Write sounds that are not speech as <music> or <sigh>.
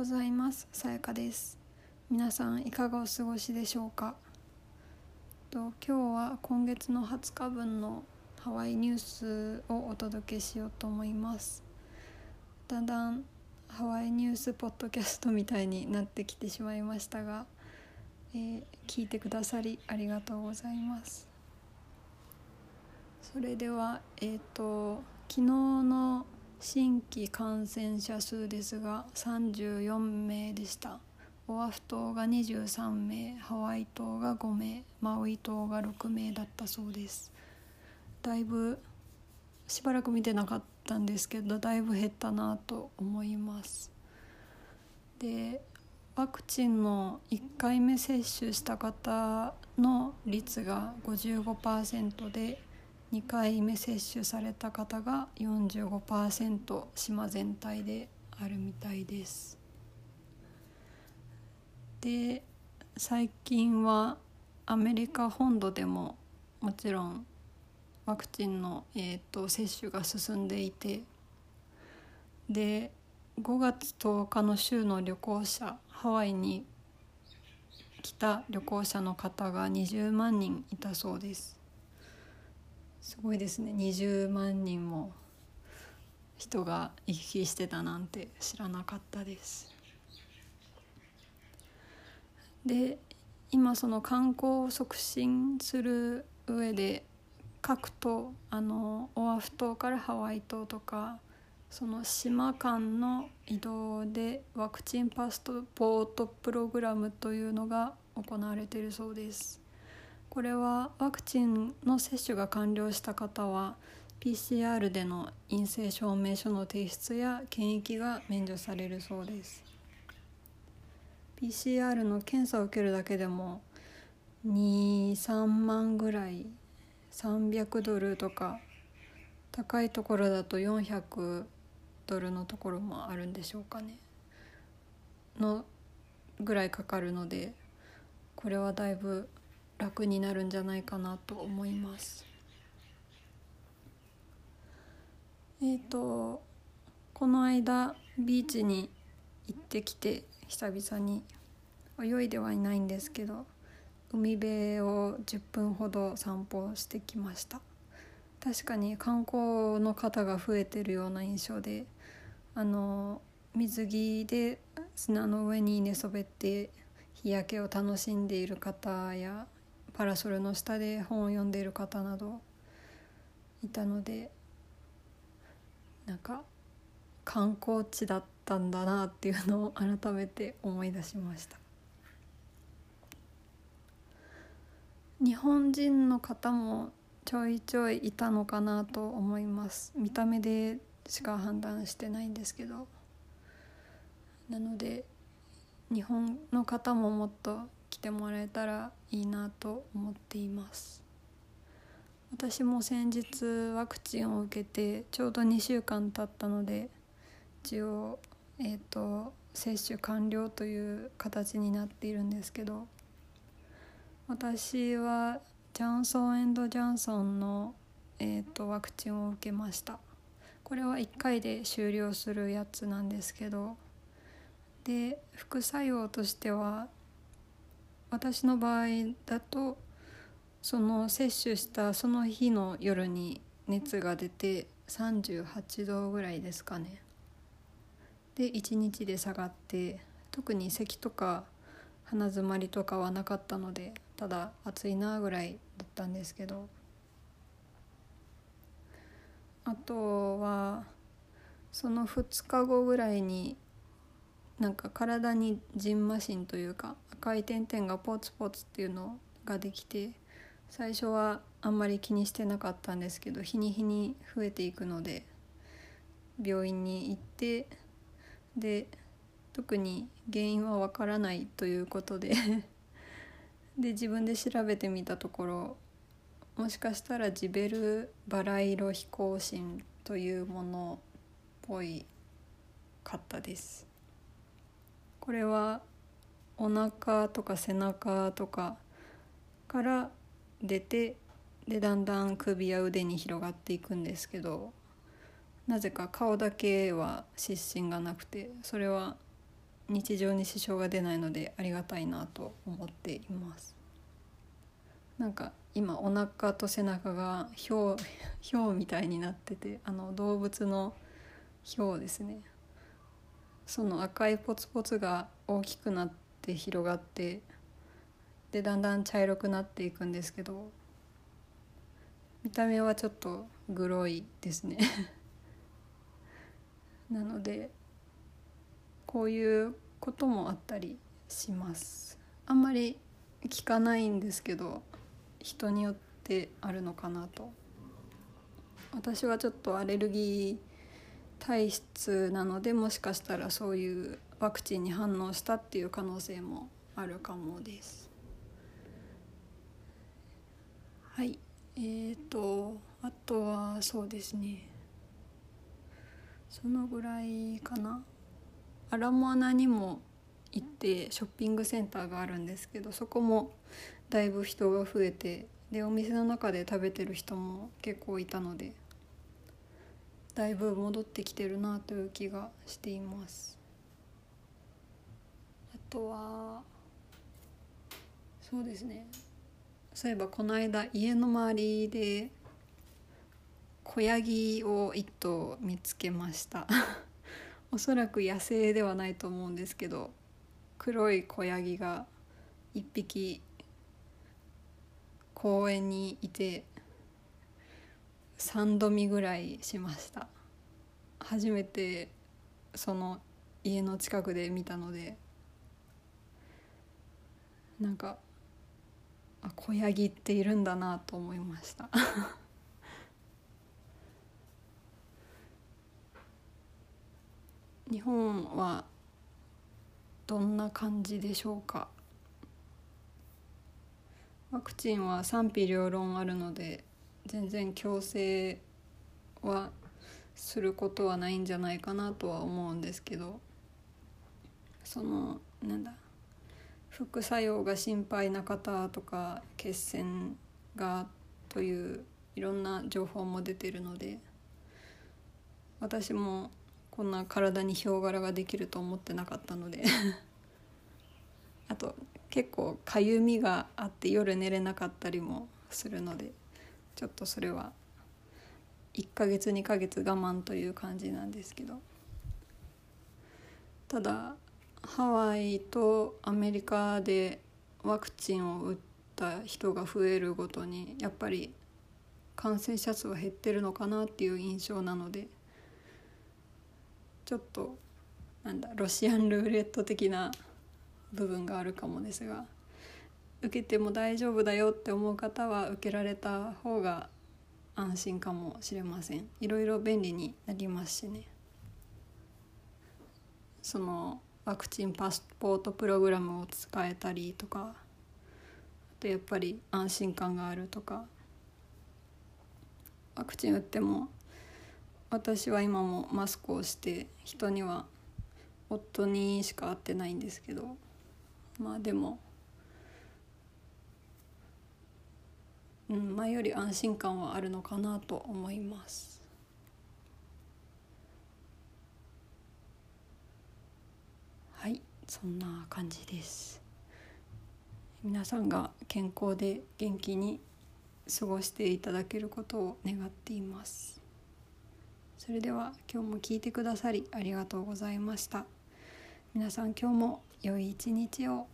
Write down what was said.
ございます。さやかです。皆さんいかがお過ごしでしょうか？と今日は今月の20日分のハワイニュースをお届けしようと思います。だんだんハワイニュースポッドキャストみたいになってきてしまいましたが、えー、聞いてくださりありがとうございます。それではえっ、ー、と昨日の新規感染者数ですが34名でした。オアフ島が23名ハワイ島が5名マウイ島が6名だったそうです。だいぶしばらく見てなかったんですけどだいぶ減ったなと思います。でワクチンの1回目接種した方の率が55%で2回目接種された方が45%島全体であるみたいです。で最近はアメリカ本土でももちろんワクチンの、えーと、接種が進んでいてで5月10日の週の旅行者ハワイに来た旅行者の方が20万人いたそうです。すごいですね。20万人も人が行き来してたなんて知らなかったです。で今その観光を促進する上で各島あのオアフ島からハワイ島とかその島間の移動でワクチンパスポートプログラムというのが行われているそうです。これはワクチンの接種が完了した方は PCR での陰性証明書の提出や検疫が免除されるそうです。PCR の検査を受けるだけでも23万ぐらい300ドルとか高いところだと400ドルのところもあるんでしょうかね。のぐらいかかるのでこれはだいぶ楽になるんじゃないかなと思います。えっ、ー、とこの間ビーチに行ってきて久々に泳いではいないんですけど海辺を10分ほど散歩してきました確かに観光の方が増えてるような印象であの水着で砂の上に寝そべって日焼けを楽しんでいる方やパラソルの下で本を読んでいる方などいたのでなんか観光地だったんだなっていうのを改めて思い出しました。日本人の方もちょいちょいいたのかなと思います。見た目でしか判断してないんですけど。なので日本の方ももっと来てもらえたらいいなと思っています。私も先日ワクチンを受けてちょうど2週間経ったので一応えっ、ー、と接種完了という形になっているんですけど私はジャンソンジャンソンの、えーとワクチンを受けました。これは1回で終了するやつなんですけどで副作用としては私の場合だとその接種したその日の夜に熱が出て38度ぐらいですかね。で1日で下がって特に咳とか鼻づまりとかはなかったのでただ暑いなぐらいだったんですけど。あとはその2日後ぐらいになんか体にじんましんというか赤い点々がポツポツっていうのができて最初はあんまり気にしてなかったんですけど日に日に増えていくので病院に行ってで特に原因はわからないということでで自分で調べてみたところもしかしたらジベルバラ色飛行心というものっぽいかったです。これはお腹とか背中とかから出てでだんだん首や腕に広がっていくんですけどなぜか顔だけは湿疹がなくてそれは日常に支障が出ないのでありがたいなと思っています。なんか今お腹と背中がひょうひょうみたいになっててあの動物のひょうですね。その赤いポツポツが大きくなって広がってでだんだん茶色くなっていくんですけど見た目はちょっとグロいですね。<laughs> なのでこういうこともあったりします。あんまり聞かないんですけど人によってあるのかなと。私はちょっとアレルギー体質なのでもしかしたらそういうワクチンに反応したっていう可能性もあるかもです。はい。えーとあとはそうですね。そのぐらいかな。アラモアナにも行ってショッピングセンターがあるんですけどそこもだいぶ人が増えてでお店の中で食べてる人も結構いたのでだいぶ戻ってきてるなという気がしています。あとはそうですね。そういえばこの間家の周りで子ヤギを一頭見つけました。<laughs> おそらく野生ではないと思うんですけど黒い子ヤギが一匹公園にいて3度見ぐらいしました。初めてその家の近くで見たので。なんかあ子ヤギっているんだなと思いました。<laughs> 日本はどんな感じでしょうか？ワクチンは賛否両論あるので。全然強制はすることはないんじゃないかなとは思うんですけどそのなんだ副作用が心配な方とか血栓がといういろんな情報も出てるので私もこんな体にヒョウ柄ができると思ってなかったので <laughs> あと結構かゆみがあって夜寝れなかったりもするのでちょっとそれは1ヶ月2ヶ月我慢という感じなんですけどただハワイとアメリカでワクチンを打った人が増えるごとにやっぱり感染者数は減ってるのかなっていう印象なので。ちょっとなんだロシアンルーレット的な部分があるかもですが受けても大丈夫だよって思う方は受けられた方が安心かもしれません。いろいろ便利になりますしね。そのワクチンパスポートプログラムを使えたりとかあとやっぱり安心感があるとか。ワクチン打っても私は今もマスクをして人には夫にしか会ってないんですけどまあでも、うん、前より安心感はあるのかなと思います。はいそんな感じです。皆さんが健康で元気に過ごしていただけることを願っています。それでは今日も聞いてくださりありがとうございました。皆さん今日も良い一日を。